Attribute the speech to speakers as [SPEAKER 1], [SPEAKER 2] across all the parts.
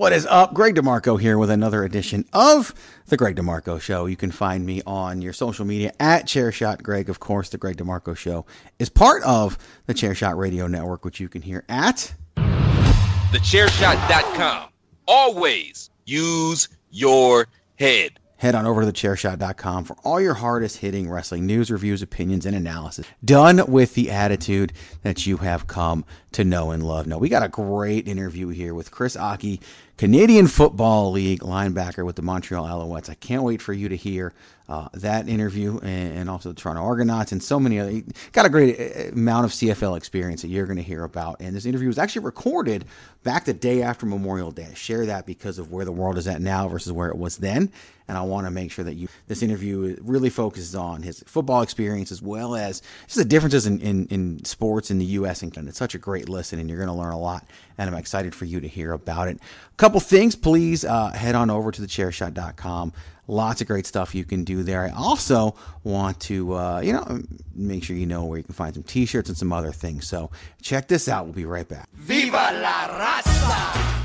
[SPEAKER 1] What is up? Greg DeMarco here with another edition of The Greg DeMarco Show. You can find me on your social media at Chairshot Greg. Of course, The Greg DeMarco Show is part of the Chairshot Radio Network, which you can hear at
[SPEAKER 2] Thechairshot.com. Always use your head.
[SPEAKER 1] Head on over to thechairshot.com for all your hardest hitting wrestling news, reviews, opinions, and analysis. Done with the attitude that you have come to know and love. Now, we got a great interview here with Chris Ackie, Canadian Football League linebacker with the Montreal Alouettes. I can't wait for you to hear uh, that interview and, also the Toronto Argonauts and so many other. Got a great uh, amount of CFL experience that you're going to hear about. And this interview was actually recorded back the day after Memorial Day. I share that because of where the world is at now versus where it was then. And I want to make sure that you this interview really focuses on his football experience as well as just the differences in, in, in sports in the U.S. and It's such a great listen, and you're going to learn a lot. And I'm excited for you to hear about it. A couple things, please uh, head on over to thechairshot.com. Lots of great stuff you can do there. I also want to, uh, you know, make sure you know where you can find some t-shirts and some other things. So check this out. We'll be right back. Viva la raza!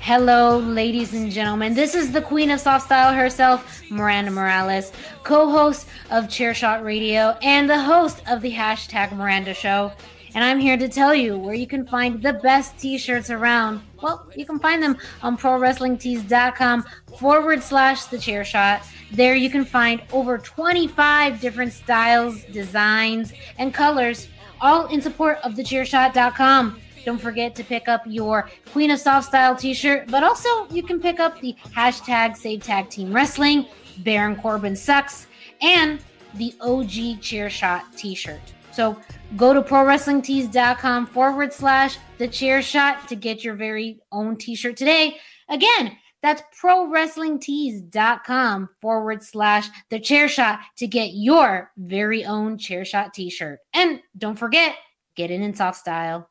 [SPEAKER 3] Hello, ladies and gentlemen. This is the queen of soft style herself, Miranda Morales, co host of Chairshot Radio and the host of the hashtag Miranda Show. And I'm here to tell you where you can find the best t shirts around. Well, you can find them on prowrestlingtees.com forward slash the chair shot. There you can find over 25 different styles, designs, and colors, all in support of the chairshot.com. Don't forget to pick up your Queen of Soft Style t shirt, but also you can pick up the hashtag Save Tag Team Wrestling, Baron Corbin Sucks, and the OG Chair Shot t shirt. So go to prowrestlingtees.com forward slash the chair shot to get your very own t shirt today. Again, that's prowrestlingtees.com forward slash the chair shot to get your very own chair shot t shirt. And don't forget, get it in soft style.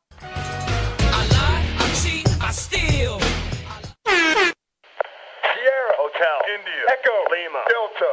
[SPEAKER 3] Sierra Hotel, India, Echo, Lima, Delta,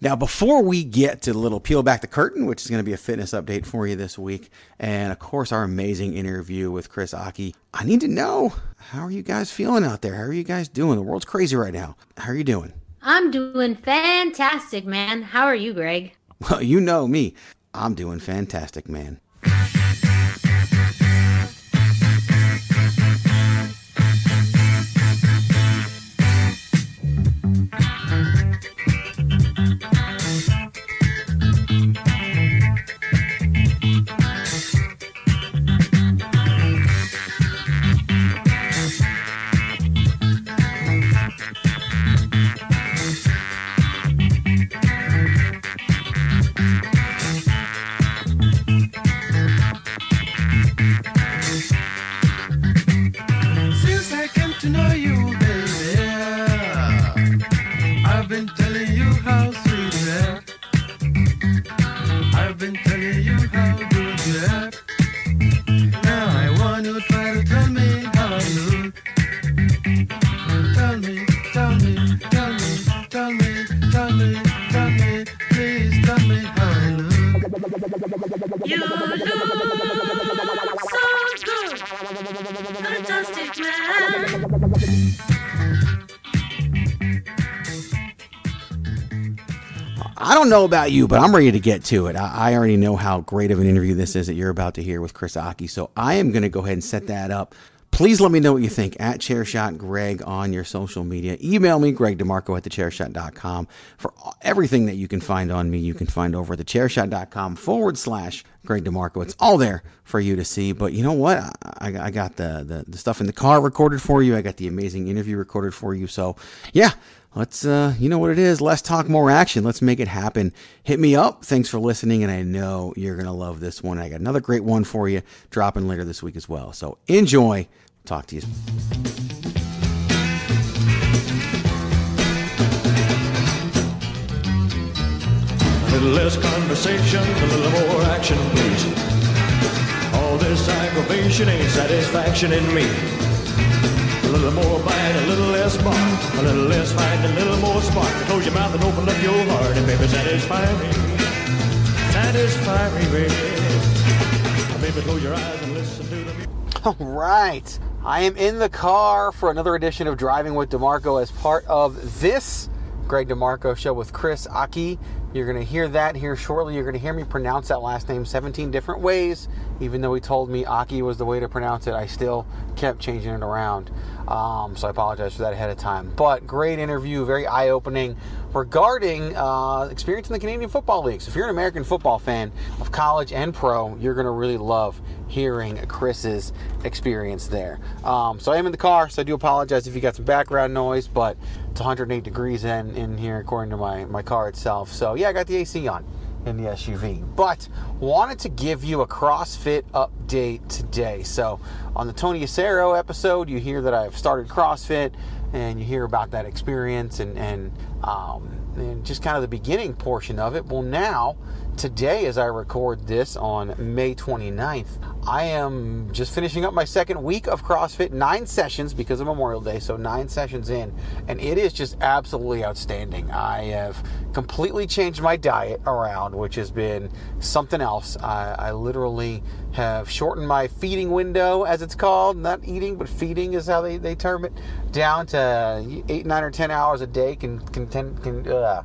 [SPEAKER 1] Now, before we get to the little peel back the curtain, which is going to be a fitness update for you this week, and of course, our amazing interview with Chris Ackie, I need to know how are you guys feeling out there? How are you guys doing? The world's crazy right now. How are you doing?
[SPEAKER 3] I'm doing fantastic, man. How are you, Greg?
[SPEAKER 1] Well, you know me. I'm doing fantastic, man.
[SPEAKER 4] Don't know about you, but I'm ready to get to it. I, I already know how great of an interview this is that you're about to hear with Chris Ackie, so I am going to go ahead and set that up. Please let me know what you think at Chairshot Greg on your social media. Email me, Greg DeMarco at thechairshot.com. For everything that you can find on me, you can find over at thechairshot.com forward slash Greg DeMarco. It's all there for you to see. But you know what? I, I got the, the, the stuff in the car recorded for you. I got the amazing interview recorded for you. So, yeah, let's uh you know what it is. Less talk more action. Let's make it happen. Hit me up. Thanks for listening and i know you're gonna love this one. I got another great one for you dropping later this week as well. So enjoy. Talk to you.
[SPEAKER 5] A little less conversation, a little more action, please. All this aggravation ain't satisfaction in me. A little more bite, a little less bark, a little less fight, a little more spark. Close your mouth and open up your heart, and baby, satisfy me. Satisfy me, baby. Baby, close your eyes and listen to the music.
[SPEAKER 4] All right. I am in the car for another edition of Driving with DeMarco as part of this Greg DeMarco show with Chris Ackie. You're going to hear that here shortly. You're going to hear me pronounce that last name 17 different ways. Even though he told me Ackie was the way to pronounce it, I still kept changing it around. Um, so I apologize for that ahead of time. But great interview, very eye opening regarding uh, experience in the Canadian Football League. So if you're an American football fan of college and pro, you're going to really love hearing Chris's experience there. Um, so I am in the car, so I do apologize if you got some background noise, but it's 108 degrees in, in here according to my, my car itself. So yeah, I got the AC on in the SUV. But wanted to give you a CrossFit update today. So on the Tony Acero episode, you hear that I've started CrossFit and you hear about that experience and, and, um, and just kind of the beginning portion of it. Well, now, today, as I record this on May 29th, I am just finishing up my second week of CrossFit, nine sessions because of Memorial Day, so nine sessions in, and it is just absolutely outstanding. I have completely changed my diet around, which has been something else. I, I literally have shortened my feeding window, as it's called, not eating, but feeding is how they, they term it, down to eight, nine, or 10 hours a day. Can, can, can, uh,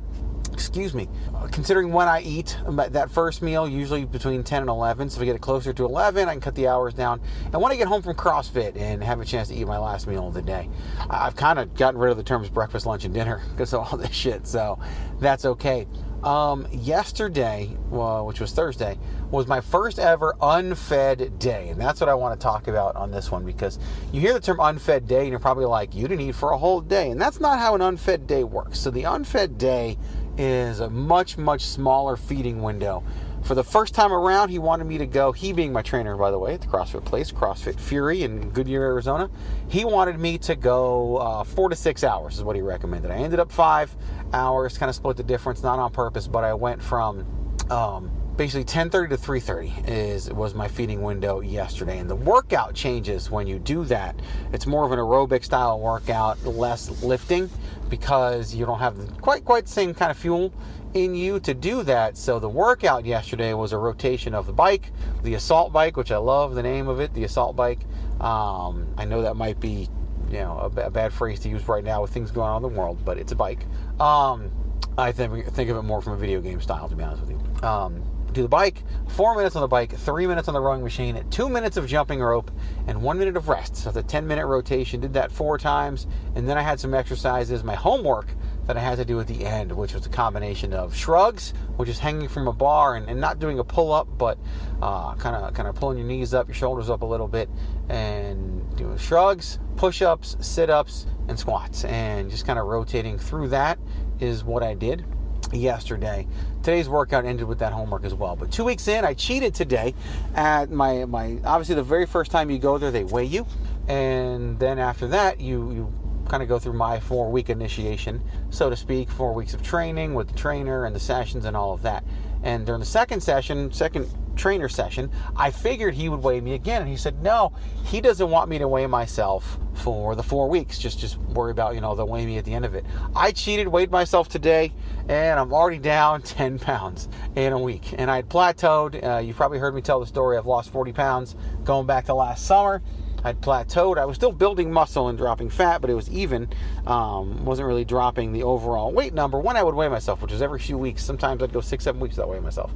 [SPEAKER 4] excuse me, considering when I eat that first meal, usually between 10 and 11. So if I get it closer to 11, I can cut the hours down. And when I get home from CrossFit and have a chance to eat my last meal of the day, I've kind of gotten rid of the terms breakfast, lunch, and dinner because of all this shit. So that's okay. Um, yesterday, well, which was Thursday, was my first ever unfed day. And that's what I want to talk about on this one because you hear the term unfed day and you're probably like, you didn't eat for a whole day. And that's not how an unfed day works. So the unfed day is a much, much smaller feeding window. For the first time around, he wanted me to go, he being my trainer, by the way, at the CrossFit place, CrossFit Fury in Goodyear, Arizona. He wanted me to go uh, four to six hours, is what he recommended. I ended up five hours, kind of split the difference, not on purpose, but I went from um, basically 10:30 to 3:30 is was my feeding window yesterday and the workout changes when you do that it's more of an aerobic style workout less lifting because you don't have quite quite the same kind of fuel in you to do that so the workout yesterday was a rotation of the bike the assault bike which I love the name of it the assault bike um, I know that might be you know a, a, bad phrase to use right now with things going on in the world but it's a bike um, I think think of it more from a video game style to be honest with you um, do the bike, four minutes on the bike, three minutes on the rowing machine, two minutes of jumping rope, and one minute of rest. So the 10 minute rotation, did that four times, and then I had some exercises. My homework that I had to do at the end, which was a combination of shrugs, which is hanging from a bar and, and not doing a pull up, but kind of kind of pulling your knees up, your shoulders up a little bit, and doing shrugs, push ups, sit ups, and squats, and just kind of rotating through that is what I did yesterday. Today's workout ended with that homework as well. But two weeks in, I cheated today at my my obviously the very first time you go there, they weigh you, and then after that, you you kind of go through my four week initiation, so to speak, four weeks of training with the trainer and the sessions and all of that. And during the second session, second trainer session, I figured he would weigh me again. And he said, no, he doesn't want me to weigh myself for the four weeks. Just just worry about, you know, they'll weigh me at the end of it. I cheated, weighed myself today, and I'm already down 10 pounds in a week. And I had plateaued. Uh, you've probably heard me tell the story. I've lost 40 pounds going back to last summer. I'd plateaued. I was still building muscle and dropping fat, but it was even. Um, wasn't really dropping the overall weight number when I would weigh myself, which was every few weeks. Sometimes I'd go six, seven weeks without weighing myself.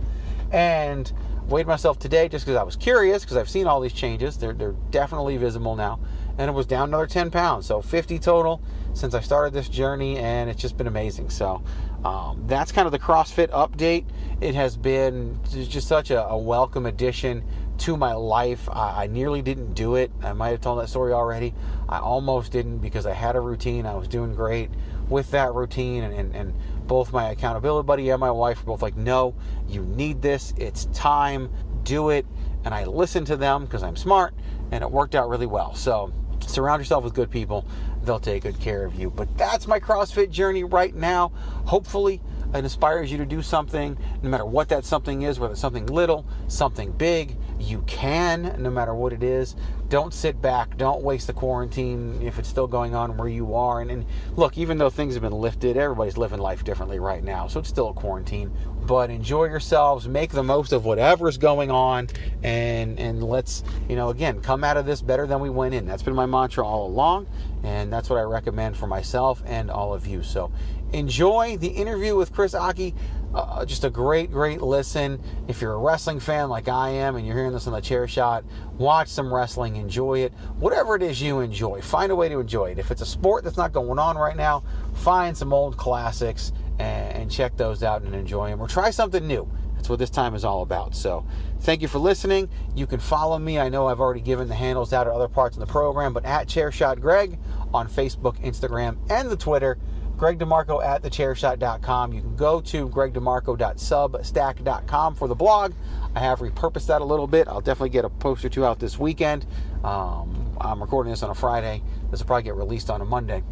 [SPEAKER 4] And weighed myself today just because I was curious because I've seen all these changes. They're, they're definitely visible now. And it was down another 10 pounds. So 50 total since I started this journey, and it's just been amazing. So um, that's kind of the CrossFit update. It has been just such a, a welcome addition to my life. I, I, nearly didn't do it. I might have told that story already. I almost didn't because I had a routine. I was doing great with that routine, and, and, and both my accountability buddy and my wife were both like, no, you need this. It's time. Do it. And I listened to them because I'm smart, and it worked out really well. So surround yourself with good people. They'll take good care of you. But that's my CrossFit journey right now. Hopefully, it inspires you to do something, no matter what that something is, whether it's something little, something big. You can, no matter what it is. Don't sit back. Don't waste the quarantine if it's still going on where you are. And, and look, even though things have been lifted, everybody's living life differently right now. So it's still a quarantine. But enjoy yourselves. Make the most of whatever's going on. And, and let's, you know, again, come out of this better than we went in. That's been my mantra all along. And that's what I recommend for myself and all of you. So enjoy the interview with Chris Ackie. Uh, just a great, great listen. If you're a wrestling fan like I am and you're hearing this on the chair shot, watch some wrestling, enjoy it. Whatever it is you enjoy, find a way to enjoy it. If it's a sport that's not going on right now, find some old classics and, check those out and enjoy them or try something new. That's what this time is all about. So, thank you for listening. You can follow me. I know I've already given the handles out at other parts of the program, but at Chairshot Greg on Facebook, Instagram, and the Twitter. Greg DeMarco at thechairshot.com. You can go to gregdemarco.substack.com for the blog. I have repurposed that a little bit. I'll definitely get a post or two out this weekend. Um, I'm recording this on a Friday. This will probably get released on a Monday.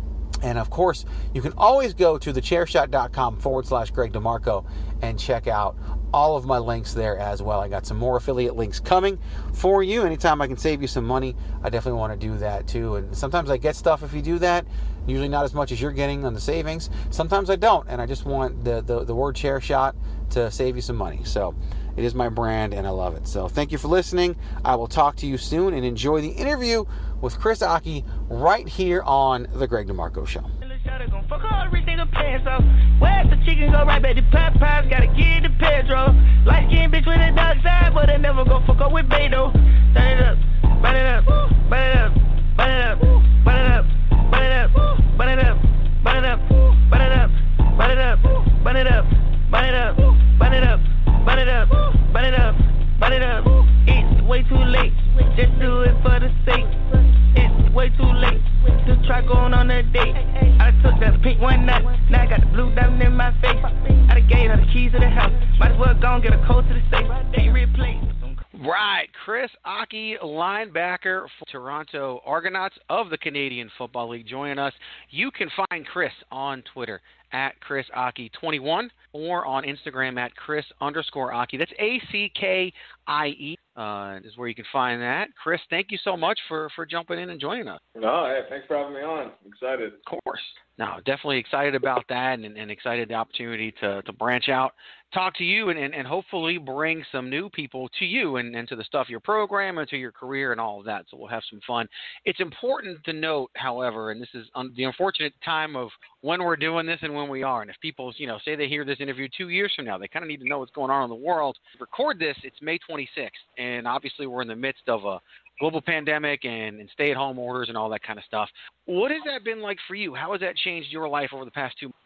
[SPEAKER 4] And of course, you can always go to thechairshot.com forward slash Greg DeMarco and check out all of my links there as well. I got some more affiliate links coming for you. Anytime I can save you some money, I definitely want to do that too. And sometimes I get stuff if you do that, usually not as much as you're getting on the savings. Sometimes I don't, and I just want the, the, the word chair shot to save you some money. So it is my brand and I love it. So thank you for listening. I will talk to you soon and enjoy the interview with Chris Ackie right here on The Greg DeMarco Show.
[SPEAKER 6] Fuck all rich nigga pants off. Where's the chicken go right back to Popeyes? Gotta get the Pedro. Light skin bitch with a dark side, but I never go fuck up with Beto. Turn it up, burn it up, burn it up, burn it up, burn it up, burn it up, burn it up, burn it up, burn it up, burn it up, burn it up, burn it up, burn it up, burn it up, burn it up. It's way too late. Just do it for the sake. It's way too late. Just try going on a date. I took that pink one night. Now I got the blue diamond in my face.
[SPEAKER 7] Right, Chris Ackie, linebacker for Toronto Argonauts of the Canadian Football League, joining us. You can find Chris on Twitter at Chris Ackie21 or on Instagram at Chris underscore Ackie. That's A C K I E uh, is where you can find that. Chris, thank you so much for, for jumping in and joining us.
[SPEAKER 8] No, hey, thanks for having me on. Excited.
[SPEAKER 7] Of course. No, definitely excited about that and, and excited the opportunity to, to branch out, talk to you, and, and, and hopefully bring some new people to you and, and to the stuff your program and to your career and all of that. So we'll have some fun. It's important to note, however, and this is un- the unfortunate time of when we're doing this and when we are. And if people, you know, say they hear this interview two years from now, they kind of need to know what's going on in the world. Record this, it's May 26th, and obviously we're in the midst of a global pandemic and, and stay at home orders and all that kind of stuff. What has that been like for you? How has that changed your life over the past two months?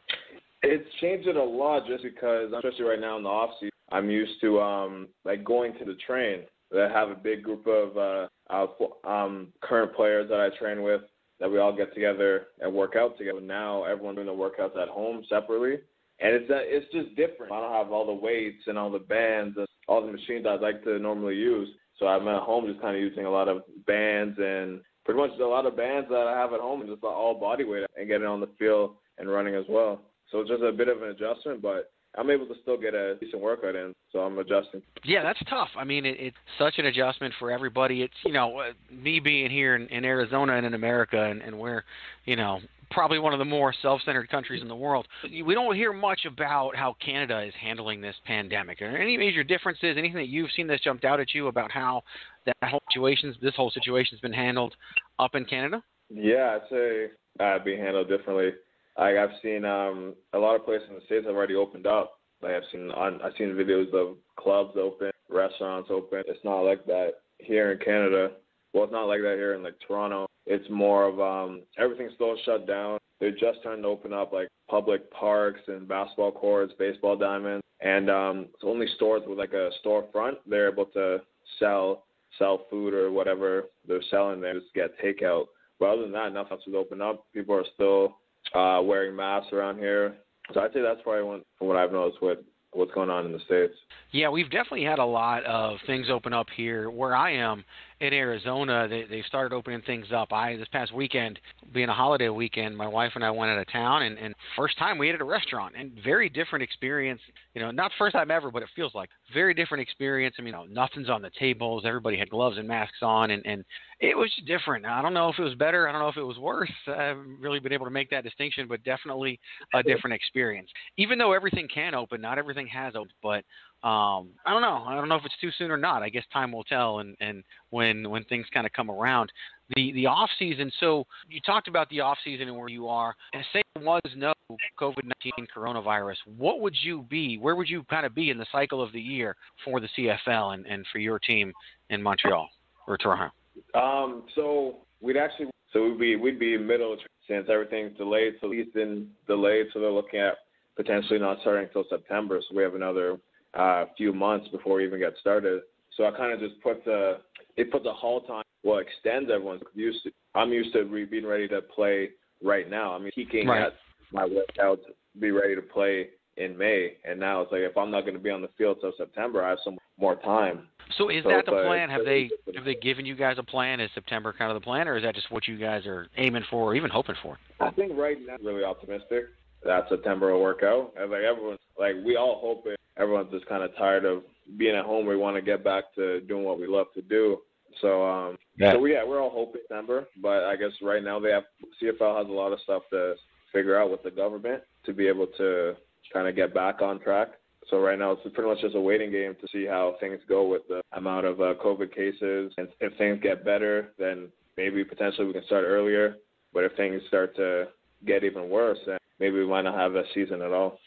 [SPEAKER 8] It's changed it a lot just because, especially right now in the off season, I'm used to um like going to the train. I have a big group of uh, uh um current players that I train with that we all get together and work out together. Now everyone's doing the workouts at home separately, and it's uh, it's just different. I don't have all the weights and all the bands and all the machines I'd like to normally use. So I'm at home just kind of using a lot of bands and pretty much a lot of bands that I have at home and just all body weight and getting on the field and running as well. So it's just a bit of an adjustment, but I'm able to still get a decent workout in. So I'm adjusting.
[SPEAKER 4] Yeah, that's tough. I mean, it, it's such an adjustment for everybody. It's you know, me being here in, in Arizona and in America, and, and we're, you know, probably one of the more self-centered countries in the world. We don't hear much about how Canada is handling this pandemic. Are there any major differences? Anything that you've seen that's jumped out at you about how that whole situation, this whole situation's been handled up in Canada?
[SPEAKER 8] Yeah, I'd say uh, being handled differently. Like I've seen um, a lot of places in the states have already opened up. Like I've seen on I've seen videos of clubs open, restaurants open. It's not like that here in Canada. Well, it's not like that here in like Toronto. It's more of um, everything's still shut down. They're just starting to open up like public parks and basketball courts, baseball diamonds, and um, it's only stores with like a storefront. They're able to sell sell food or whatever they're selling there, just get takeout. But other than that, nothing else is open up. People are still uh, wearing masks around here. So I'd say that's probably one what I've noticed with what's going on in the states.
[SPEAKER 4] Yeah, we've definitely had a lot of things open up here where I am in Arizona. They they've started opening things up. I this past weekend, being a holiday weekend, my wife and I went out of town and, and first time we ate at a restaurant and very different experience. You know, not first time ever, but it feels like very different experience. I mean, you know, nothing's on the tables. Everybody had gloves and masks on, and and it was different. I don't know if it was better. I don't know if it was worse. I haven't really been able to make that distinction, but definitely a different experience. Even though everything can open, not everything has opened, but um, I don't know. I don't know if it's too soon or not. I guess time will tell, and and when when things kind of come around. The the off season. So you talked about the off season and where you are. And say there was no COVID nineteen coronavirus, what would you be? Where would you kind of be in the cycle of the year for the CFL and and for your team in Montreal or Toronto?
[SPEAKER 8] Um, so we'd actually so we'd be we'd be middle since everything's delayed. So season delayed. So they're looking at potentially not starting until September. So we have another uh, few months before we even get started. So I kind of just put the it puts a halt on well extends everyone's used to. I'm used to re- being ready to play right now. I mean, peaking
[SPEAKER 4] Right.
[SPEAKER 8] at my workout to be ready to play in May, and now it's like if I'm not going to be on the field till September, I have some more time.
[SPEAKER 4] So is
[SPEAKER 8] So
[SPEAKER 4] that the plan? Have they have they given you guys a plan? Is September kind of the plan, or is that just what you guys are aiming for, or even hoping for?
[SPEAKER 8] I think right now really optimistic that September will work out. And like everyone, like we all hope it. Everyone's just kind of tired of being at home. We want to get back to doing what we love to do. So um,
[SPEAKER 4] Yeah.
[SPEAKER 8] so yeah, we're all hoping December. But I guess right now they have CFL has a lot of stuff to figure out with the government to be able to kind of get back on track. So right now it's pretty much just a waiting game to see how things go with the amount of uh, COVID cases. And if things get better, then maybe potentially we can start earlier. But if things start to get even worse, then maybe we might not have a season at all.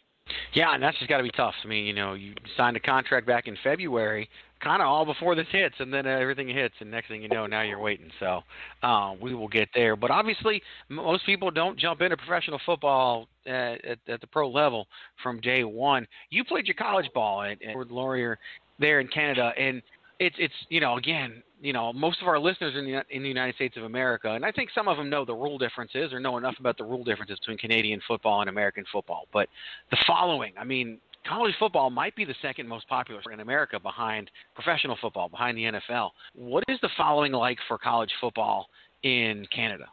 [SPEAKER 4] Yeah, and that's just got to be tough. I mean, you know, you signed a contract back in February, kind of all before this hits, and then everything hits, and next thing you know, now you're waiting. So uh, we will get there. But obviously, most people don't jump into professional football at, at, at the pro level from day one. You played your college ball at, at Laurier there in Canada, and it's it's you know again you know most of our listeners in the in the United States of America, and I think some of them know the rule differences or know enough about the rule differences between Canadian football and American football. But the following, I mean, college football might be the second most popular in America behind professional football, behind the NFL. What is the following like for college football in Canada?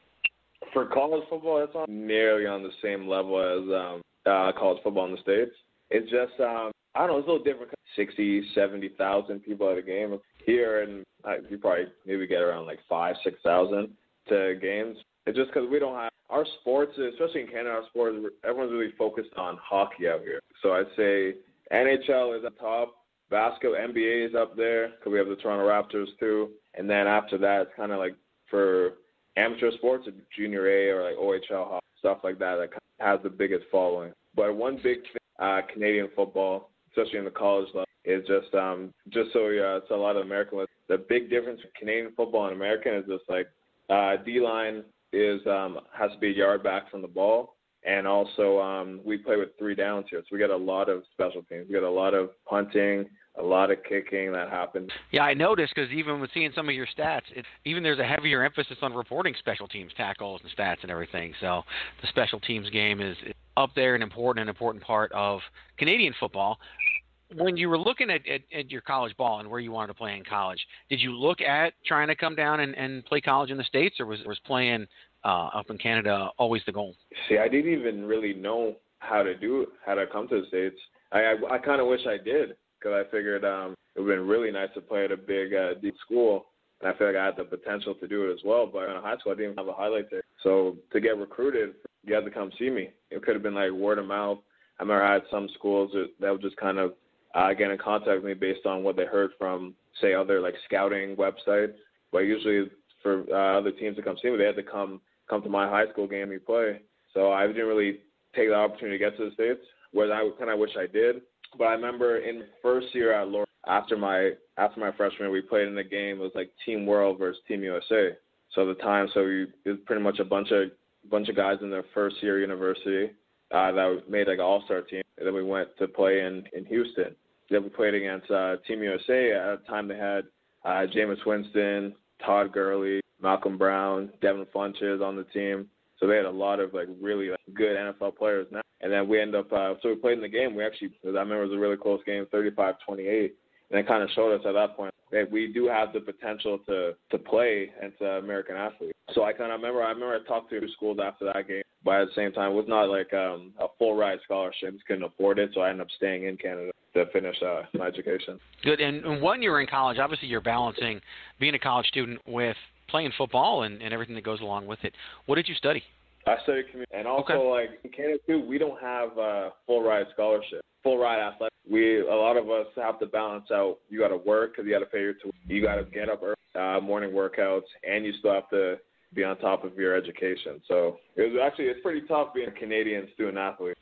[SPEAKER 8] For college football, it's not nearly on the same level as um, uh, college football in the states. It's just um, I don't know, it's a little different. Sixty, seventy thousand people at a game here, and uh, you probably maybe get around like five, six thousand to games. It's just because we don't have our sports, especially in Canada. Our sports, everyone's really focused on hockey out here. So I'd say NHL is up top. Basketball, NBA is up there because we have the Toronto Raptors too. And then after that, it's kind of like for amateur sports, junior A or like OHL hockey, stuff like that that has the biggest following. But one big thing, uh, Canadian football, especially in the college level, is just um just so yeah, it's a lot of American. The big difference between Canadian football and American is just like uh, D line is um has to be a yard back from the ball. And also, um, we play with three downs here, so we get a lot of special teams. We get a lot of punting, a lot of kicking that happens.
[SPEAKER 4] Yeah, I noticed because even with seeing some of your stats, it, even there's a heavier emphasis on reporting special teams tackles and stats and everything. So the special teams game is up there, an important, an important part of Canadian football. when you were looking at, at, at your college ball and where you wanted to play in college, did you look at trying to come down and, and play college in the states, or was was playing uh, up in Canada always the goal?
[SPEAKER 8] See, I didn't even really know how to do how to come to the states. I I, I kind of wish I did because I figured um, it would have been really nice to play at a big uh, deep school, and I feel like I had the potential to do it as well. But in high school, I didn't even have a highlight there. So to get recruited, you had to come see me. It could have been like word of mouth. I remember I had some schools that, that would just kind of uh, get in contact with me based on what they heard from, say, other like scouting websites. But usually for uh, other teams to come see me, they had to come come to my high school game we play. So I didn't really take the opportunity to get to the states, whereas I kind of wish I did. But I remember in first year at Laurier, after my after my freshman we played in a game. It was like Team World versus Team USA. So at the time, so we, it was pretty much a bunch of bunch of guys in their first year university uh, that made like an all star team. And then we went to play in in Houston. Then we played against uh, Team USA. At the time, they had uh, Jameis Winston, Todd Gurley, Malcolm Brown, Devin Funchess on the team. So they had a lot of like really like, good NFL players now. And then we end up uh, so we played in the game. We actually I remember it was a really close game, 35-28. And it kind of showed us at that point that we do have the potential to to play and to American athletes. So I kind of remember I remember I talked to schools after that game, but at the same time it was not like um, a full ride scholarship. Just couldn't afford it, so I ended up staying in Canada to finish uh, my education.
[SPEAKER 4] Good. And, and when you were in college, obviously you're balancing being a college student with playing football and, and everything that goes along with it. What did you study?
[SPEAKER 8] I studied community, and also
[SPEAKER 4] Okay.
[SPEAKER 8] like in Canada too, we don't have uh, full ride scholarship, full ride athletic. We a lot of us have to balance out. You got to work because you got to pay your tuition. You got to get up early, uh, morning workouts, and you still have to be on top of your education. So it was actually it's pretty tough being a Canadian student athlete.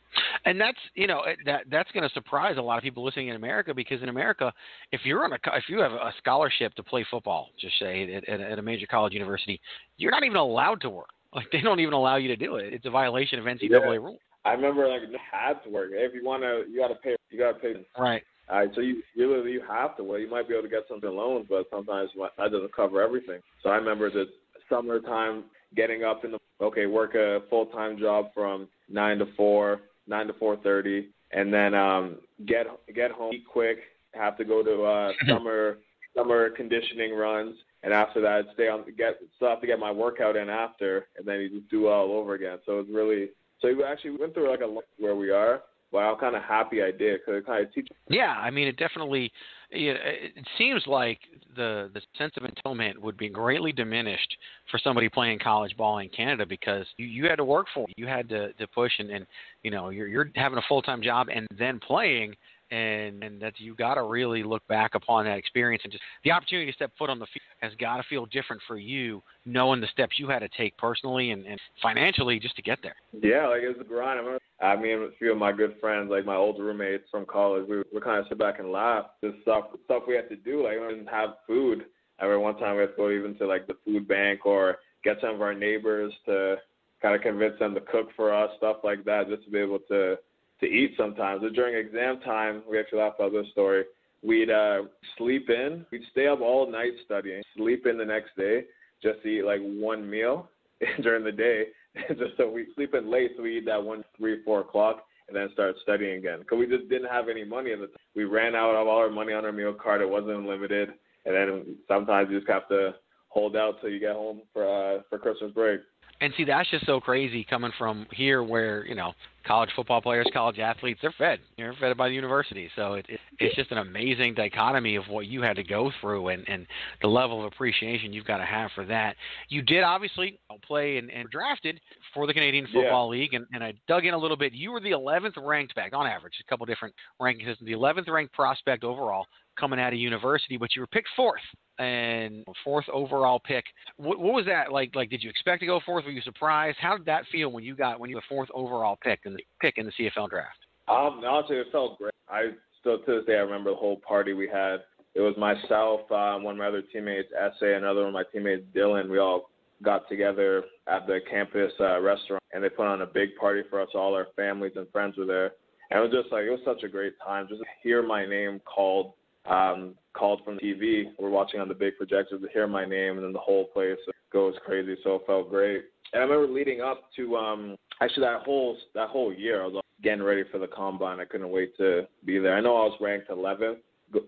[SPEAKER 4] And that's you know that that's going to surprise a lot of people listening in America because in America, if you're on a if you have a scholarship to play football, just say at, at, at a major college university, you're not even allowed to work. Like they don't even allow you to do it. It's a violation of NCAA
[SPEAKER 8] Yeah.
[SPEAKER 4] rules.
[SPEAKER 8] I remember like you had to work. If you want to, you got to pay. You got to pay.
[SPEAKER 4] Right.
[SPEAKER 8] All right, so you you literally you have to. Well, you might be able to get something loans, but sometimes that doesn't cover everything. So I remember the summertime getting up in the okay, work a full time job from nine to four, nine to four thirty, and then um get get home, eat quick, have to go to uh summer summer conditioning runs, and after that stay on get still have to get my workout in after, and then you just do all over again. So it's really so we actually went through like a lot where we are, but I'm kind of happy I did because it kind of teaches.
[SPEAKER 4] Yeah, I mean, it definitely. It it seems like the the sense of entitlement would be greatly diminished for somebody playing college ball in Canada because you, you had to work for it. You had to, to push and, and you know you're you're having a full time job and then playing and and that you got to really look back upon that experience and just the opportunity to step foot on the field has got to feel different for you knowing the steps you had to take personally and, and financially just to get there.
[SPEAKER 8] Yeah, like it was a grind. I I mean a few of my good friends, like my old roommates from college, we would kind of sit back and laugh. This stuff stuff we had to do, like we didn't have food. Remember one time we had to go even to like the food bank or get some of our neighbors to kind of convince them to cook for us, stuff like that, just to be able to to eat sometimes. But during exam time, we actually laughed about this story. We'd uh, sleep in. We'd stay up all night studying, sleep in the next day, just to eat like one meal during the day. just so we sleep in late, so we eat that one, three, four o'clock, and then start studying again. Because we just didn't have any money at the time. We ran out of all our money on our meal card. It wasn't unlimited, and then sometimes you just have to hold out till you get home for uh, for Christmas break.
[SPEAKER 4] And see, that's just so crazy coming from here, where you know, college football players, college athletes, they're fed. They're fed by the university. So it, it it's just an amazing dichotomy of what you had to go through, and and the level of appreciation you've got to have for that. You did obviously play and, and drafted for the Canadian Football League, and, and I dug in a little bit. You were the 11th ranked back on average, a couple different ranking systems. The 11th ranked prospect overall coming out of university, but you were picked fourth and fourth overall pick. What, what was that like? Like, did you expect to go fourth? Were you surprised? How did that feel when you got when you were fourth overall pick in the pick in the CFL draft?
[SPEAKER 8] Um, honestly, it felt great. I still to this day I remember the whole party we had. It was myself, um, one of my other teammates, Essay, another one of my teammates, Dylan. We all got together at the campus uh, restaurant, and they put on a big party for us. All our families and friends were there, and it was just like it was such a great time. Just to hear my name called, um, called from TV. We're watching on the big projector to hear my name, and then the whole place goes crazy. So it felt great. And I remember leading up to um, actually that whole that whole year, I was getting ready for the combine. I couldn't wait to be there. I know I was ranked 11th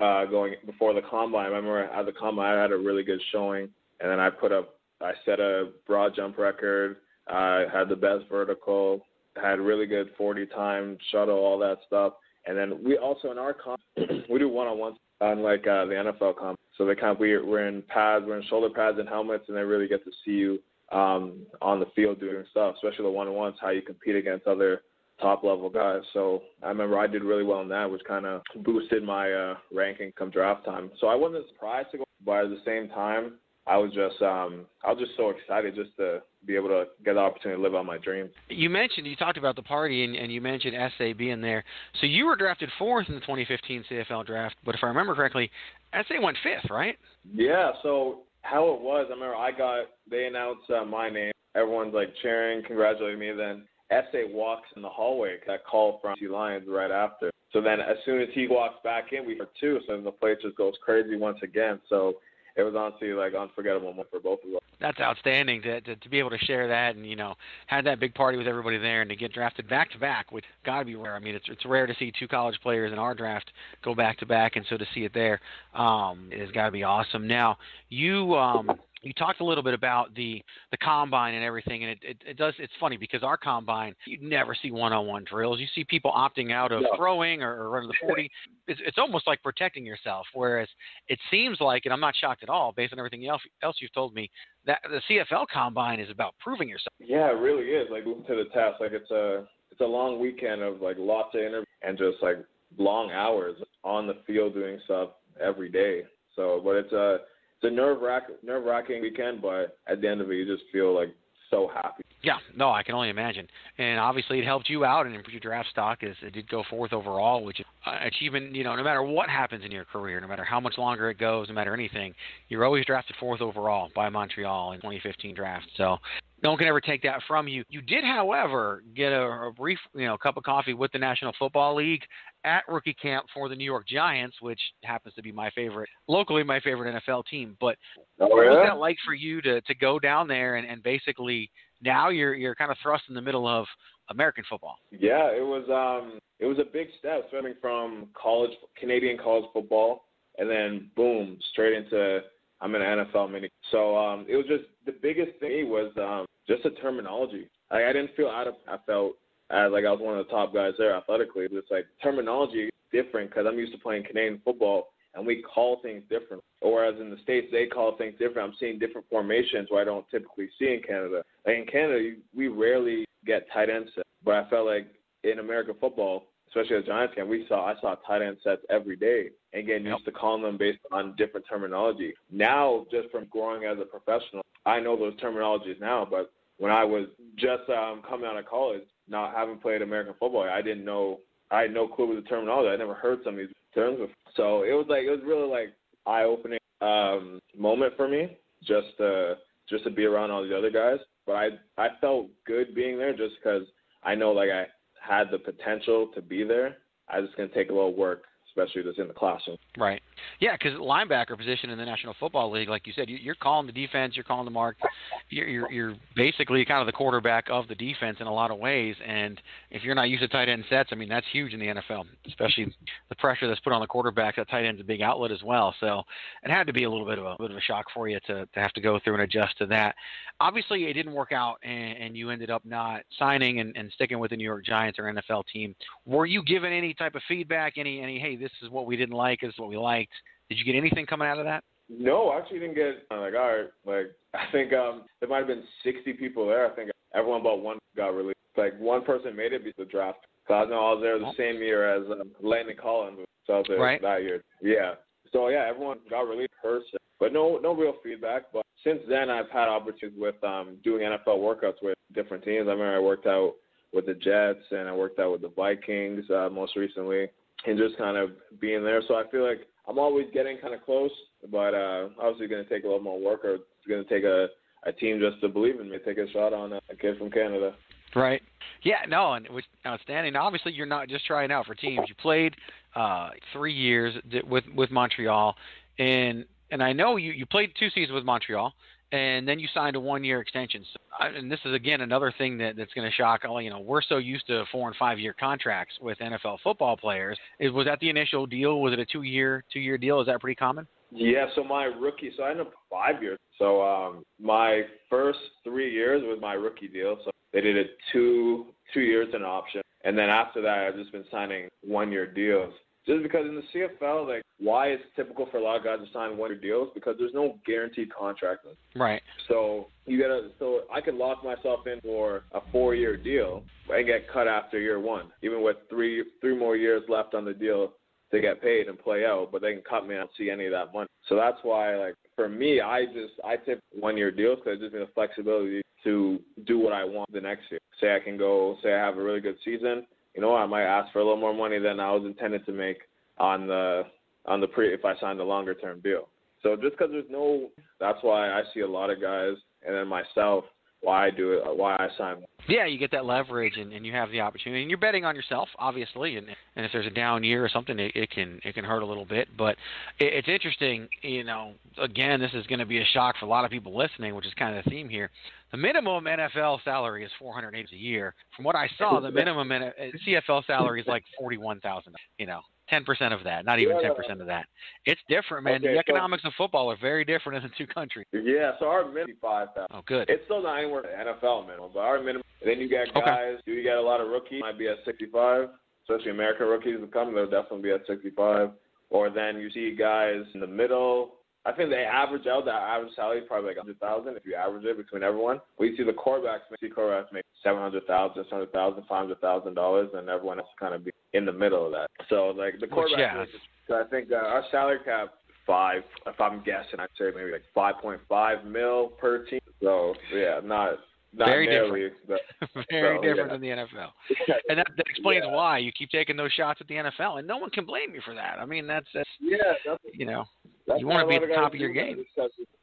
[SPEAKER 8] uh, going before the combine. I remember at the combine I had a really good showing, and then I put up, I set a broad jump record. I had the best vertical, had really good 40 time shuttle, all that stuff. And then we also in our comp, we do one on ones unlike uh, the NFL comp. So they kind of we, we're in pads, we're in shoulder pads and helmets, and they really get to see you um, on the field doing stuff, especially the one on ones, how you compete against other top level guys. So I remember I did really well in that, which kind of boosted my uh, ranking come draft time. So I wasn't surprised to go, but at the same time, I was just um, I was just so excited just to be able to get the opportunity to live out my dreams.
[SPEAKER 4] You mentioned you talked about the party and, and you mentioned SA being there. So you were drafted fourth in the 2015 CFL draft, but if I remember correctly, SA went fifth, right?
[SPEAKER 8] Yeah. So how it was, I remember I got they announced uh, my name. Everyone's like cheering, congratulating me. Then SA walks in the hallway. That call from T Lions right after. So then as soon as he walks back in, we heard two. So then the place just goes crazy once again. So it was honestly like unforgettable moment for both of us.
[SPEAKER 4] That's outstanding to, to to be able to share that and you know have that big party with everybody there and to get drafted back to back which got to be rare. I mean it's it's rare to see two college players in our draft go back to back and so to see it there um it has got to be awesome. Now you um you talked a little bit about the the combine and everything, and it, it, it does. It's funny because our combine, you never see one-on-one drills. You see people opting out of
[SPEAKER 8] No.
[SPEAKER 4] throwing or, or running the forty. It's, it's almost like protecting yourself. Whereas it seems like, and I'm not shocked at all, based on everything else else you've told me, that the CFL combine is about proving yourself.
[SPEAKER 8] Yeah, it really is. Like moving to the test, like it's a it's a long weekend of like lots of interviews and just like long hours on the field doing stuff every day. So, but it's a it's a nerve wrack nerve wracking weekend, but at the end of it, you just feel like so happy.
[SPEAKER 4] Yeah, no, I can only imagine. And obviously, it helped you out and your draft stock as it did go fourth overall, which is uh, achievement. You know, no matter what happens in your career, no matter how much longer it goes, no matter anything, you're always drafted fourth overall by Montreal in 2015 draft. So no one can ever take that from you. You did, however, get a, a brief, you know, cup of coffee with the National Football League at rookie camp for the New York Giants, which happens to be my favorite, locally my favorite NFL team. But
[SPEAKER 8] Oh,
[SPEAKER 4] what was that like for you to to go down there and, and basically now you're you're kind of thrust in the middle of American football?
[SPEAKER 8] Yeah, it was um it was a big step starting from college Canadian college football and then boom, straight into I'm in an NFL mini. So um it was just the biggest thing was um just the terminology. Like I didn't feel out of I felt as like I was one of the top guys there athletically. It was like terminology is different because I'm used to playing Canadian football and we call things different. Whereas in the States, they call things different. I'm seeing different formations where I don't typically see in Canada. Like in Canada, we rarely get tight ends, but I felt like in American football, especially at Giants camp, we saw I saw tight end sets every day and getting used to calling them based on different terminology. Now, just from growing as a professional, I know those terminologies now, but when I was just um, coming out of college, not having played American football, I didn't know. I had no clue with the terminology. I never heard some of these terms before. So it was like it was really like eye opening um, moment for me just to just to be around all the other guys. But I I felt good being there just because I know like I had the potential to be there. I just gonna take a little work, especially that's in the classroom.
[SPEAKER 4] Right. Yeah, because linebacker position in the National Football League, like you said, you, you're calling the defense, you're calling the mark, you're, you're you're basically kind of the quarterback of the defense in a lot of ways. And if you're not used to tight end sets, I mean that's huge in the NFL, especially the pressure that's put on the quarterback. That tight end's a big outlet as well, so it had to be a little bit of a bit of a shock for you to to have to go through and adjust to that. Obviously, it didn't work out, and, and you ended up not signing and, and sticking with the New York Giants or NFL team. Were you given any type of feedback? Any any hey, this is what we didn't like, this is what we liked. Did you get anything coming out of that?
[SPEAKER 8] No, I actually didn't get uh, like all right. Like I think um there might have been 60 people there. I think everyone but one got released. Like one person made it because the draft. So I know I was there the same year as um, Landon Collins. So I was there
[SPEAKER 4] Right.
[SPEAKER 8] that year. Yeah. So yeah, everyone got released person, but no no real feedback. But since then, I've had opportunities with um doing NFL workouts with different teams. I remember I worked out with the Jets and I worked out with the Vikings uh, most recently, and just kind of being there. So I feel like I'm always getting kind of close, but uh, obviously going to take a little more work, or it's going to take a, a team just to believe in me, take a shot on a, kid from Canada.
[SPEAKER 4] Right. Yeah, no, and which outstanding. Obviously, you're not just trying out for teams. You played uh, three years with with Montreal, and and I know you you played two seasons with Montreal, and then you signed a one-year extension. So, and this is again another thing that, that's going to shock. all You know, we're so used to four and five-year contracts with NFL football players. Is was that the initial deal? Was it a two-year two-year deal? Is that pretty common?
[SPEAKER 8] Yeah, so my rookie, so I ended up five years. So um, my first three years was my rookie deal. So they did it two two years an option, and then after that, I've just been signing one year deals. Just because in the CFL, like why it's typical for a lot of guys to sign one year deals because there's no guaranteed contract.
[SPEAKER 4] Right.
[SPEAKER 8] So you gotta. So I could lock myself in for a four year deal and get cut after year one, even with three three more years left on the deal to get paid and play out. But they can cut me. I don't see any of that money. So that's why, like for me, I just I take one year deals because it gives me the flexibility to do what I want the next year. Say I can go. Say I have a really good season. You know, I might ask for a little more money than I was intended to make on the on the pre if I signed a longer term deal. So just because there's no, that's why I see a lot of guys and then myself why I do it, why I sign.
[SPEAKER 4] Yeah, you get that leverage and, and you have the opportunity, and you're betting on yourself, obviously. And and if there's a down year or something, it, it can it can hurt a little bit. But it, it's interesting, you know. Again, this is going to be a shock for a lot of people listening, which is kind of the theme here. The minimum NFL salary is 480 a year. From what I saw, the minimum CFL salary is like 41,000. You know, 10% of that, not even 10% of that. It's different, man.
[SPEAKER 8] Okay,
[SPEAKER 4] the
[SPEAKER 8] so-
[SPEAKER 4] economics of football are very different in the two countries.
[SPEAKER 8] Yeah, so our minimum five thousand.
[SPEAKER 4] Oh, good.
[SPEAKER 8] It's still not anywhere the NFL minimum, but our minimum. Then you
[SPEAKER 4] got
[SPEAKER 8] guys. Do you got a lot of rookies? Might be at sixty-five, especially American rookies who come. They'll definitely be at sixty-five. Or then you see guys in the middle. I think they average out that average salary probably like a hundred thousand if you average it between everyone. We see the quarterbacks. We see quarterbacks make seven hundred thousand, six hundred thousand, five hundred thousand dollars, and everyone else kind of be in the middle of that. So like the
[SPEAKER 4] Which,
[SPEAKER 8] quarterback.
[SPEAKER 4] yeah.
[SPEAKER 8] So I think uh, our salary cap five. If I'm guessing, I'd say maybe like five point five mil per team. So yeah, not not
[SPEAKER 4] Very
[SPEAKER 8] different. But,
[SPEAKER 4] very
[SPEAKER 8] so,
[SPEAKER 4] different
[SPEAKER 8] yeah.
[SPEAKER 4] than the NFL. And that, that explains why you keep taking those shots at the NFL, and no one can blame you for that. I mean, that's, that's
[SPEAKER 8] Yeah, that's,
[SPEAKER 4] you know, you want to be at the top of your game.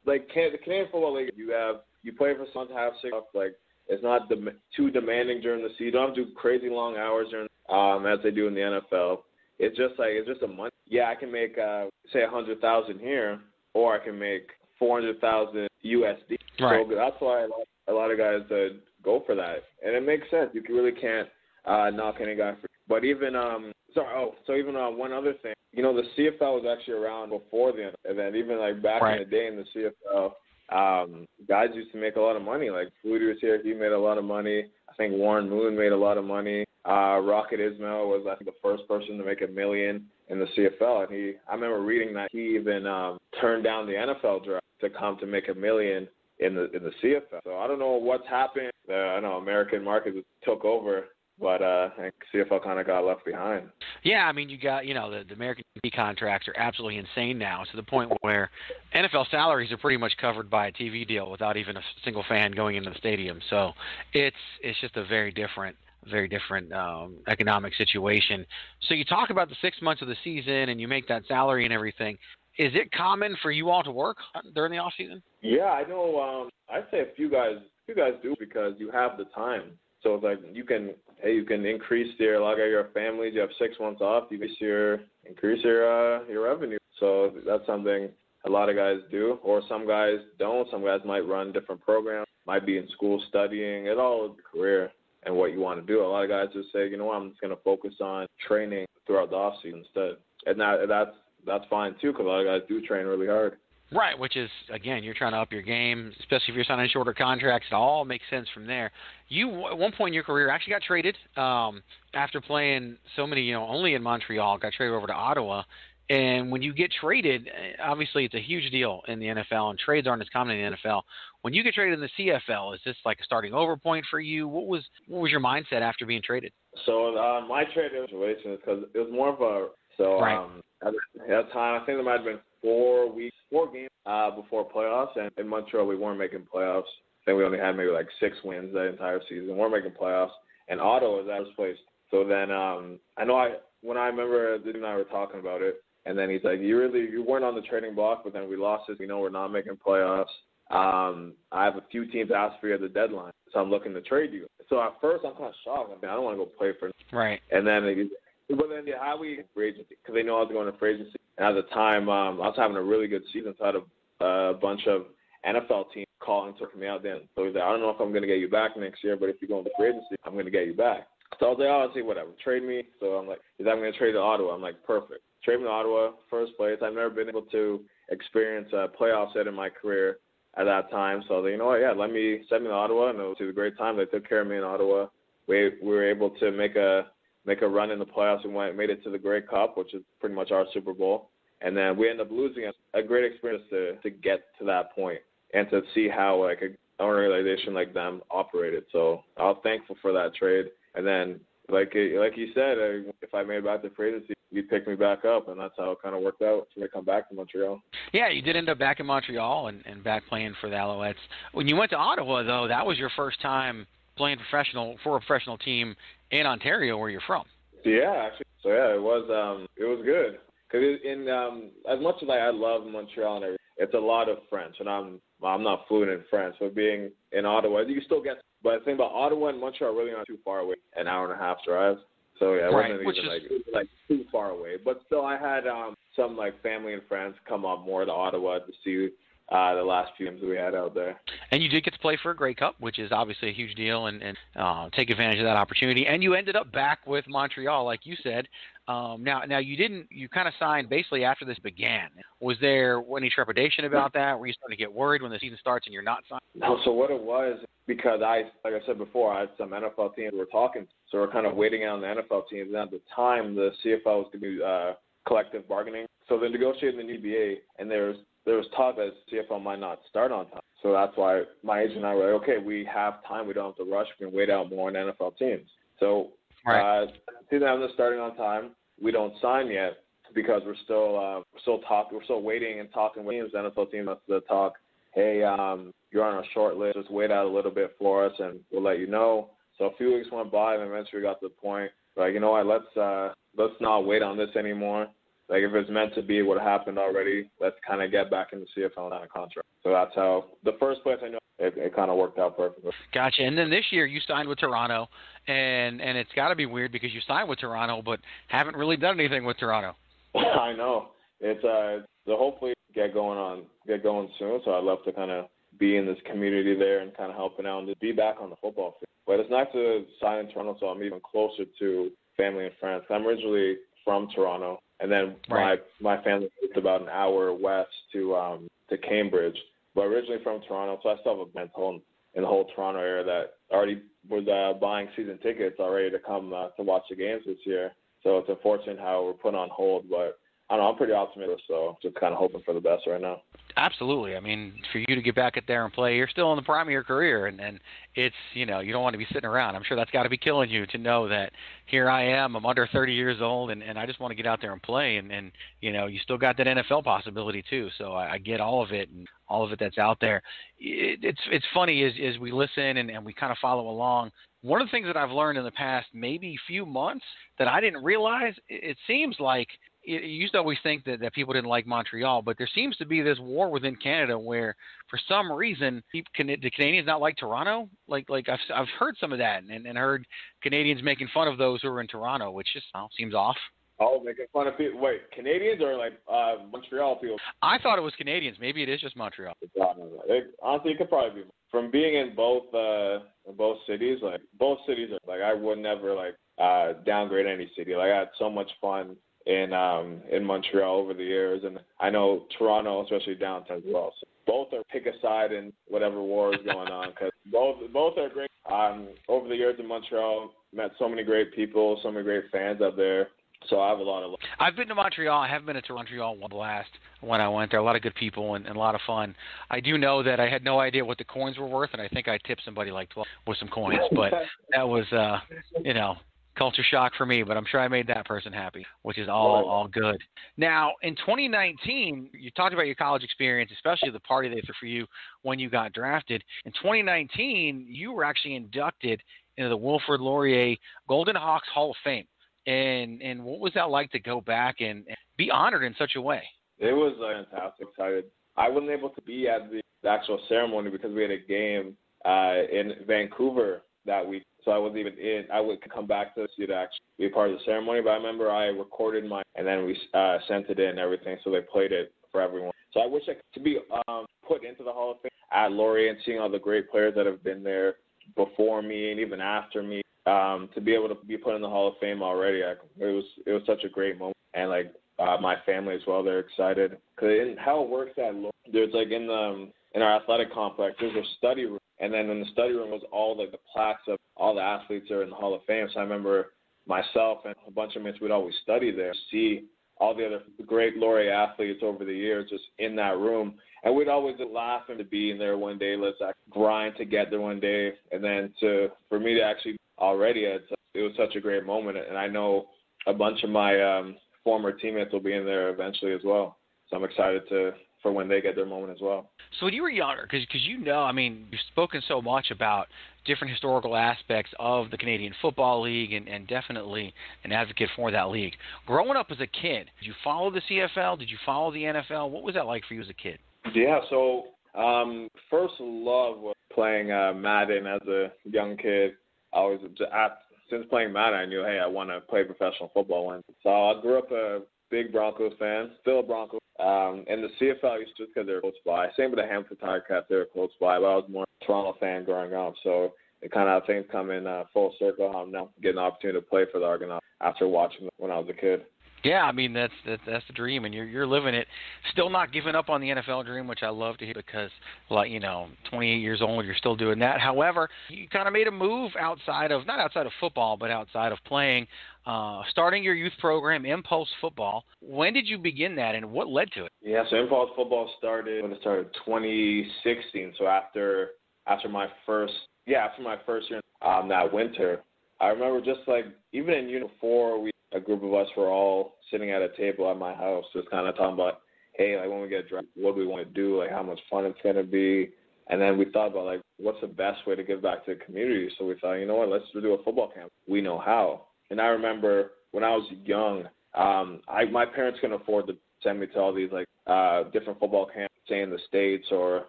[SPEAKER 8] Like can, the Canadian Football League, you have you play for to have six. Like it's not dem- too demanding during the season. You don't have to do crazy long hours during um as they do in the NFL. It's just like it's just a month. Yeah, I can make uh say a hundred thousand here, or I can make four hundred thousand USD.
[SPEAKER 4] Right.
[SPEAKER 8] So that's why lot, a lot of guys uh, go for that, and it makes sense. You really can't uh, knock any guy for. But even um, sorry, oh, so even uh, one other thing, you know, the CFL was actually around before the event. Even like back
[SPEAKER 4] Right.
[SPEAKER 8] in the day in the CFL, um, guys used to make a lot of money. Like Flutie was here, he made a lot of money. I think Warren Moon made a lot of money. Uh, Rocket Ismail was I think the first person to make a million in the CFL, and he I remember reading that he even um, turned down the NFL draft to come to make a million in the in the CFL. So I don't know what's happened. Uh, I know American market took over, but uh, think CFL kind of got left behind.
[SPEAKER 4] Yeah, I mean, you got you know the, the American TV contracts are absolutely insane now to the point where NFL salaries are pretty much covered by a TV deal without even a single fan going into the stadium. So it's it's just a very different very different um, economic situation. So you talk about the six months of the season and you make that salary and everything. Is it common for you all to work during the off season?
[SPEAKER 8] Yeah, I know. Um, I'd say a few guys, a few guys do because you have the time. So it's like you can, hey, you can increase your lot of your families. You have six months off. You increase your increase your uh, your revenue. So that's something a lot of guys do, or some guys don't. Some guys might run different programs, might be in school studying. It all career and what you want to do. A lot of guys just say, you know what, I'm just going to focus on training throughout the off season instead, and that that's that's fine too because a lot of guys do train really hard.
[SPEAKER 4] Right, which is again, you're trying to up your game, especially if you're signing shorter contracts. It all makes sense from there. You at one point in your career actually got traded um, after playing so many, you know, only in Montreal. Got traded over to Ottawa, and when you get traded, eh, obviously it's a huge deal in the NFL, and trades aren't as common in the NFL. When you get traded in the CFL, is this like a starting over point for you? What was what was your mindset after being traded?
[SPEAKER 8] So uh, my trade situation is because it was more of a so
[SPEAKER 4] Right.
[SPEAKER 8] um, at that time I think there might have been four weeks, four games uh, before playoffs, and in Montreal we weren't making playoffs. I think we only had maybe like six wins that entire season. We weren't making playoffs, and Ottawa was at first place. So then um, I know I when I remember Dude and I were talking about it, and then he's like, "You really you weren't on the trading block, but then we lost it. We know we're not making playoffs. Um, I have a few teams asked for you at the deadline, so I'm looking to trade you." So at first I'm kind of shocked. I mean, I don't want to go play for
[SPEAKER 4] Right.
[SPEAKER 8] and then, but then how we free agency because they know I was going to free agency. And at the time, um, I was having a really good season, so I had a, a bunch of NFL team calling took me out then. So he's like, I don't know if I'm going to get you back next year, but if you go into free agency, I'm going to get you back. So I was like, oh, I'll see, whatever. Trade me. So I'm like, he's like, I'm going to trade to Ottawa. I'm like, perfect. Trade me to Ottawa, first place. I've never been able to experience a playoff set in my career at that time. So I was like, you know what? Yeah, let me send me to Ottawa, and it was a great time. They took care of me in Ottawa. We we were able to make a make a run in the playoffs and went made it to the Grey Cup, which is pretty much our Super Bowl. And then we ended up losing it. A great experience to to get to that point and to see how like a an organization like them operated. So I was thankful for that trade. And then like like you said, if I made back to free agency, you'd pick me back up, and that's how it kind of worked out to come back to Montreal.
[SPEAKER 4] Yeah, you did end up back in Montreal and, and back playing for the Alouettes. When you went to Ottawa, though, that was your first time playing professional for a professional team in Ontario, where you're from.
[SPEAKER 8] Yeah, actually. So yeah, it was um it was good because in um as much as I, I love Montreal and everything, it's a lot of French, and I'm I'm not fluent in French. So being in Ottawa, you still get. But the thing about Ottawa and Montreal really not too far away, an hour and a half drive. So yeah, it
[SPEAKER 4] Right,
[SPEAKER 8] wasn't
[SPEAKER 4] which
[SPEAKER 8] even
[SPEAKER 4] is-
[SPEAKER 8] like like too far away. But still, I had um some like family and friends come up more to Ottawa to see uh the last few games that we had out there.
[SPEAKER 4] And you did get to play for a Grey Cup, which is obviously a huge deal, and, and uh, take advantage of that opportunity. And you ended up back with Montreal, like you said. Um, now, now you didn't. You kind of signed basically after this began. Was there any trepidation about that? Were you starting to get worried when the season starts and you're not signed?
[SPEAKER 8] No, so what it was because I, like I said before, I had some NFL teams we were talking, so we're kind of waiting on the NFL teams. And at the time, the CFL was going to do uh, collective bargaining, so they're negotiating the new CBA, and there's there was talk that CFL might not start on time. So that's why my agent and I were like, okay, we have time, we don't have to rush, we can wait out more on NFL teams. So
[SPEAKER 4] Right.
[SPEAKER 8] uh, season is starting on time. We don't sign yet because we're still uh, we're still talking, we're still waiting and talking with teams. NFL teams to talk. Hey, um, you're on our short list. Just wait out a little bit for us, and we'll let you know. So a few weeks went by, and eventually we got to the point. Like, you know what? Let's uh, let's not wait on this anymore. Like, if it's meant to be what happened already, let's kind of get back in the CFL on a contract. So that's how the first place I know it, it kind of worked out perfectly.
[SPEAKER 4] Gotcha. And then this year you signed with Toronto, and and it's got to be weird because you signed with Toronto, but haven't really done anything with Toronto.
[SPEAKER 8] I know. It's uh so hopefully get going on get going soon. So I'd love to kind of be in this community there and kind of helping out and just be back on the football field. But it's nice to sign in Toronto, so I'm even closer to family and friends. I'm originally from Toronto, and then
[SPEAKER 4] Right.
[SPEAKER 8] my my family moved about an hour west to um to Cambridge, but originally from Toronto. So I still have a mental in the whole Toronto area that already was uh, buying season tickets already to come uh, to watch the games this year. So it's unfortunate how we're put on hold, but I don't know. I'm pretty optimistic, so just kind of hoping for the best right now.
[SPEAKER 4] Absolutely. I mean, for you to get back out there and play, you're still in the prime of your career, and and it's you know you don't want to be sitting around. I'm sure that's got to be killing you to know that here I am, I'm under 30 years old, and and I just want to get out there and play, and and you know you still got that NFL possibility too. So I, I get all of it and all of it that's out there. It, it's it's funny as as we listen and and we kind of follow along. One of the things that I've learned in the past maybe few months that I didn't realize, it, it seems like you you used to always think that, that people didn't like Montreal, but there seems to be this war within Canada where, for some reason, peop- Can- the Canadians not like Toronto. Like like I've I've heard some of that and, and heard Canadians making fun of those who are in Toronto, which just seems off.
[SPEAKER 8] Oh, making fun of people. Wait, Canadians or like uh, Montreal people?
[SPEAKER 4] I thought it was Canadians. Maybe it is just Montreal.
[SPEAKER 8] It, honestly, it could probably be from being in both uh in both cities. Like both cities are like I would never like uh downgrade any city. Like I had so much fun in um in Montreal over the years, and I know Toronto, especially downtown as well. So both are pick a side in whatever war is going on because both both are great. Um, over the years in Montreal, met so many great people, so many great fans up there. So I have a lot of
[SPEAKER 4] I've been to Montreal. I haven't been to Montreal one blast when I went there. A lot of good people and, and a lot of fun. I do know that I had no idea what the coins were worth, and I think I tipped somebody like twelve with some coins. But that was, uh, you know, culture shock for me. But I'm sure I made that person happy, which is all all good. Now, in 2019, you talked about your college experience, especially the party they threw for you when you got drafted. In 2019, you were actually inducted into the Wilfrid Laurier Golden Hawks Hall of Fame and and what was that like to go back and, and be honored in such a way?
[SPEAKER 8] It was fantastic. Excited. I wasn't able to be at the, the actual ceremony because we had a game uh, in Vancouver that week, so I wasn't even in. I would come back to the city to actually be part of the ceremony. But I remember I recorded my and then we uh, sent it in everything, so they played it for everyone. So I wish I could be um, put into the Hall of Fame at Laurier and seeing all the great players that have been there before me and even after me. Um, to be able to be put in the Hall of Fame already, I, it was it was such a great moment, and like uh, my family as well, they're excited because how it works at Laurier, there's like in the um, in our athletic complex, there's a study room, and then in the study room was all like the plaques of all the athletes are in the Hall of Fame. So I remember myself and a bunch of mates would always study there, see all the other great Laurier athletes over the years just in that room. And we'd always laugh and to be in there one day. Let's grind to get there one day. And then to for me to actually already, it's, it was such a great moment. And I know a bunch of my um, former teammates will be in there eventually as well. So I'm excited to for when they get their moment as well.
[SPEAKER 4] So when you were younger, because you know, I mean, you've spoken so much about different historical aspects of the Canadian Football League and, and definitely an advocate for that league. Growing up as a kid, did you follow the CFL? Did you follow the NFL? What was that like for you as a kid?
[SPEAKER 8] Yeah, so um, first love was playing uh, Madden as a young kid. I was at, since playing Madden, I knew, hey, I want to play professional football. One. So I grew up a big Broncos fan, still a Broncos. Um, and the CFL used to because they're close by. Same with the Hamilton Tiger they were close by. But I was more a Toronto fan growing up, so it kind of things come in uh, full circle. I'm now getting an opportunity to play for the Argonauts after watching when I was a kid.
[SPEAKER 4] Yeah, I mean that's that's that's the dream, and you're you're living it. Still not giving up on the NFL dream, which I love to hear because, like you know, 28 years old, you're still doing that. However, you kind of made a move outside of not outside of football, but outside of playing, uh, starting your youth program, Impulse Football. When did you begin that, and what led to it?
[SPEAKER 8] Yeah, so Impulse Football started when it started 2016. So after after my first yeah after my first year um, that winter, I remember just like even in unit four we a group of us were all sitting at a table at my house, just kind of talking about, hey, like when we get drunk, what do we want to do, like how much fun it's gonna be, and then we thought about like what's the best way to give back to the community. So we thought, you know what, let's do a football camp. We know how. And I remember when I was young, um, I my parents couldn't afford to send me to all these like uh, different football camps, say in the states or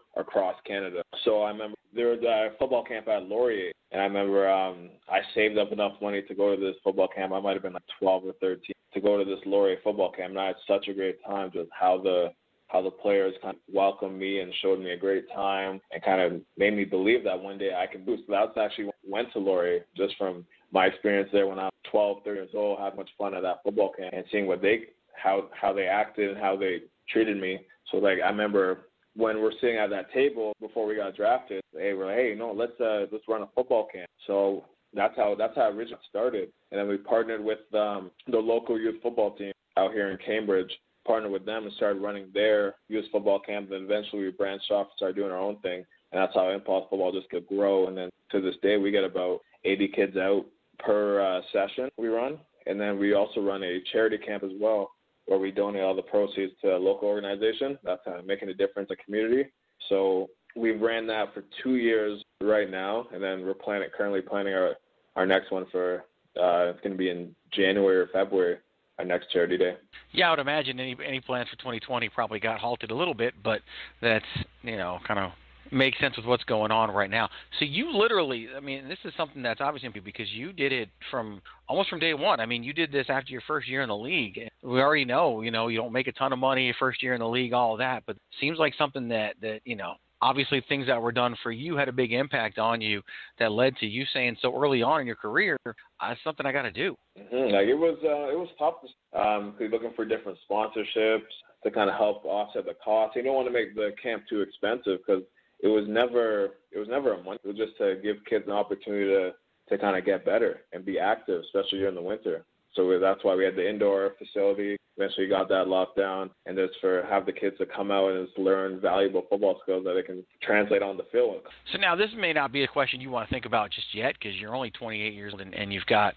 [SPEAKER 8] across Canada. So I remember there was a football camp at Laurier, and I remember um, I saved up enough money to go to this football camp. I might have been like 12 or 13 to go to this Laurier football camp, and I had such a great time. Just how the how the players kind of welcomed me and showed me a great time, and kind of made me believe that one day I could boost. So that's actually went to Laurier just from my experience there when I was 12, 13 years old. Had much fun at that football camp and seeing what they how how they acted and how they treated me. So like I remember when we're sitting at that table before we got drafted, hey, we're like, hey, no, let's uh let's run a football camp. So that's how that's how it originally started. And then we partnered with um the local youth football team out here in Cambridge, partnered with them and started running their youth football camp. And eventually we branched off and started doing our own thing. And that's how Impulse Football just could grow. And then to this day, we get about 80 kids out per uh, session we run. And then we also run a charity camp as well where we donate all the proceeds to a local organization that's of making a difference in the community. So we've ran that for two years right now, and then we're planning currently planning our our next one for uh, it's going to be in January or February. Our next charity day.
[SPEAKER 4] Yeah, I would imagine any any plans for 2020 probably got halted a little bit, but that's you know kind of makes sense with what's going on right now. So you literally, I mean, this is something that's obviously because you did it from almost from day one. I mean, you did this after your first year in the league. We already know, you know, you don't make a ton of money first year in the league, all that, but seems like something that that you know. Obviously, things that were done for you had a big impact on you that led to you saying so early on in your career, uh, something I got to do.
[SPEAKER 8] Mm-hmm. Like it was, uh, it was tough. Um, looking for different sponsorships to kind of help offset the cost. You don't want to make the camp too expensive because it was never it was never a month. It was just to give kids an opportunity to to kind of get better and be active, especially during the winter. So that's why we had the indoor facility. Eventually got that locked down, and just for have the kids to come out and just learn valuable football skills that they can translate on the field.
[SPEAKER 4] So now this may not be a question you want to think about just yet because you're only 28 years old and, and you've got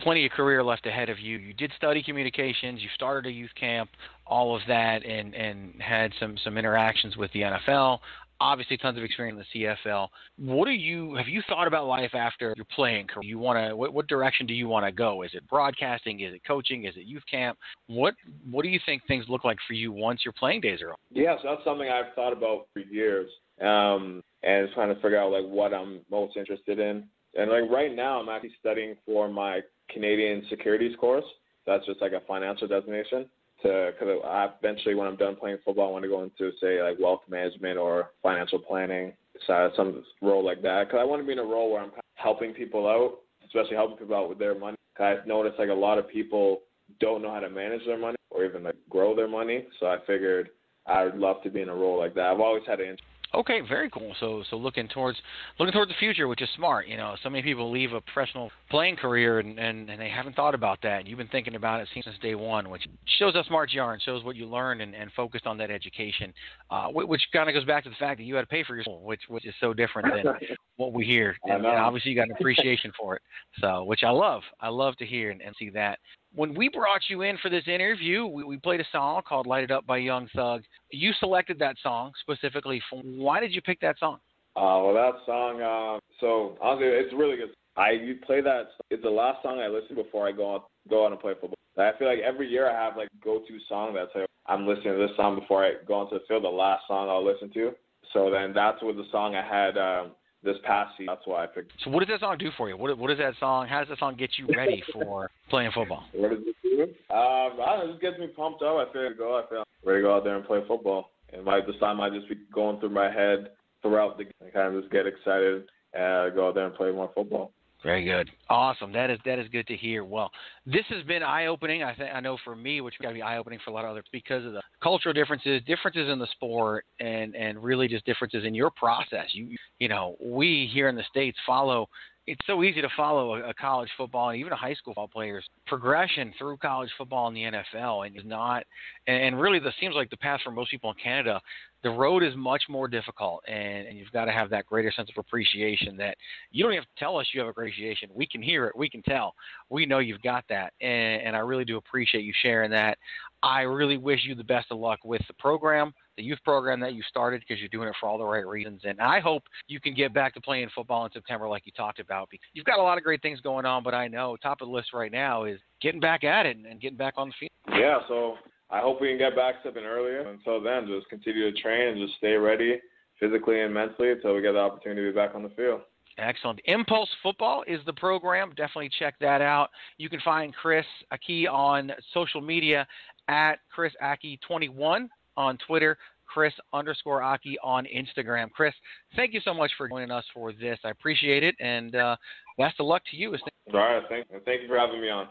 [SPEAKER 4] plenty of career left ahead of you. You did study communications. You started a youth camp, all of that, and and had some some interactions with the NFL obviously tons of experience in the CFL. What do you have you thought about life after your playing career? You want to what, what direction do you want to go? Is it broadcasting? Is it coaching? Is it youth camp? What what do you think things look like for you once your playing days are over?
[SPEAKER 8] Yeah, so that's something I've thought about for years, um, and trying to figure out like what I'm most interested in. And like right now, I'm actually studying for my Canadian Securities course. That's just like a financial designation. To because eventually when I'm done playing football, I want to go into say like wealth management or financial planning, so some role like that. Because I want to be in a role where I'm helping people out, especially helping people out with their money. Cause I've noticed like a lot of people don't know how to manage their money or even like grow their money. So I figured I would love to be in a role like that. I've always had an interest
[SPEAKER 4] Okay, very cool. So so looking towards looking towards the future, which is smart. You know, so many people leave a professional playing career and, and, and they haven't thought about that. And You've been thinking about it since day one, which shows how smart you are and shows what you learned and, and focused on that education, uh, which kind of goes back to the fact that you had to pay for your school, which which is so different than what we hear. And, and obviously, you got an appreciation for it. So, which I love. I love to hear and, and see that when we brought you in for this interview, we, we, played a song called "Light It Up" by Young Thug. You selected that song specifically. For, why did you pick that song?
[SPEAKER 8] Uh, well, that song. Uh, so honestly, it's really good. I you play that. It's the last song I listen before I go out go out and play football. I feel like every year I have like a go-to song that's like I'm listening to this song before I go onto the field. The last song I'll listen to. So then that's what the song I had. Um, this past season. That's why I picked.
[SPEAKER 4] So what does that song do for you? What what does that song? How does that song get you ready for playing football?
[SPEAKER 8] What does it do? Um, I don't know, it just gets me pumped up. I feel ready to go. I feel ready to go out there and play football. And my this time might just be going through my head throughout the game. I kind of just get excited and go out there and play more football.
[SPEAKER 4] Very good, awesome. That is that is good to hear. Well, this has been eye opening. I think I know for me, which got to be eye opening for a lot of others because of the cultural differences, differences in the sport, and and really just differences in your process. You you know, we here in the states follow it's so easy to follow a, a college football and even a high school football player's progression through college football in the NFL, and is not. And, and really, this seems like the path for most people in Canada. The road is much more difficult, and, and you've got to have that greater sense of appreciation. That you don't have to tell us you have appreciation. We can hear it. We can tell. We know you've got that, and, and I really do appreciate you sharing that. I really wish you the best of luck with the program the youth program that you started because you're doing it for all the right reasons. And I hope you can get back to playing football in September like you talked about. Because you've got a lot of great things going on, but I know top of the list right now is getting back at it and getting back on the field.
[SPEAKER 8] Yeah, so I hope we can get back stepping earlier. Until then, just continue to train and just stay ready physically and mentally until we get the opportunity to be back on the field.
[SPEAKER 4] Excellent. Impulse Football is the program. Definitely check that out. You can find Chris Ackie on social media at Chris Ackie21 on Twitter, Chris underscore Aki on Instagram. Chris, thank you so much for joining us for this. I appreciate it, and uh, best of luck to you.
[SPEAKER 8] All right, thank, thank you for having me on.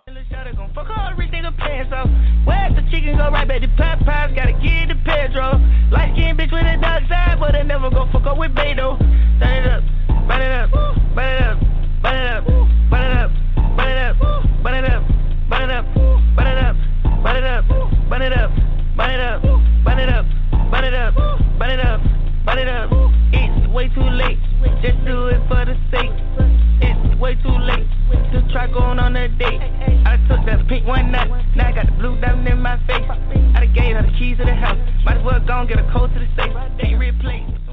[SPEAKER 6] Fuck everything a pants off. Where's the chicken go right back to Popeyes? Gotta get the Pedro. Light skin bitch with a dark side, but I never go fuck up with Beto. Turn it up, burn it up, burn it up, burn it up, burn it up, burn it up, burn it up, burn it up, burn it up, burn it up, burn it up, burn it up, burn it up, burn it up way too late. Just do it for the sake. It's way too late to try going on a date. I took that pink one night, now I got the blue diamond in my face. I done gave her the keys of the house. Might as well go and get a code to the safe. Ain't replace.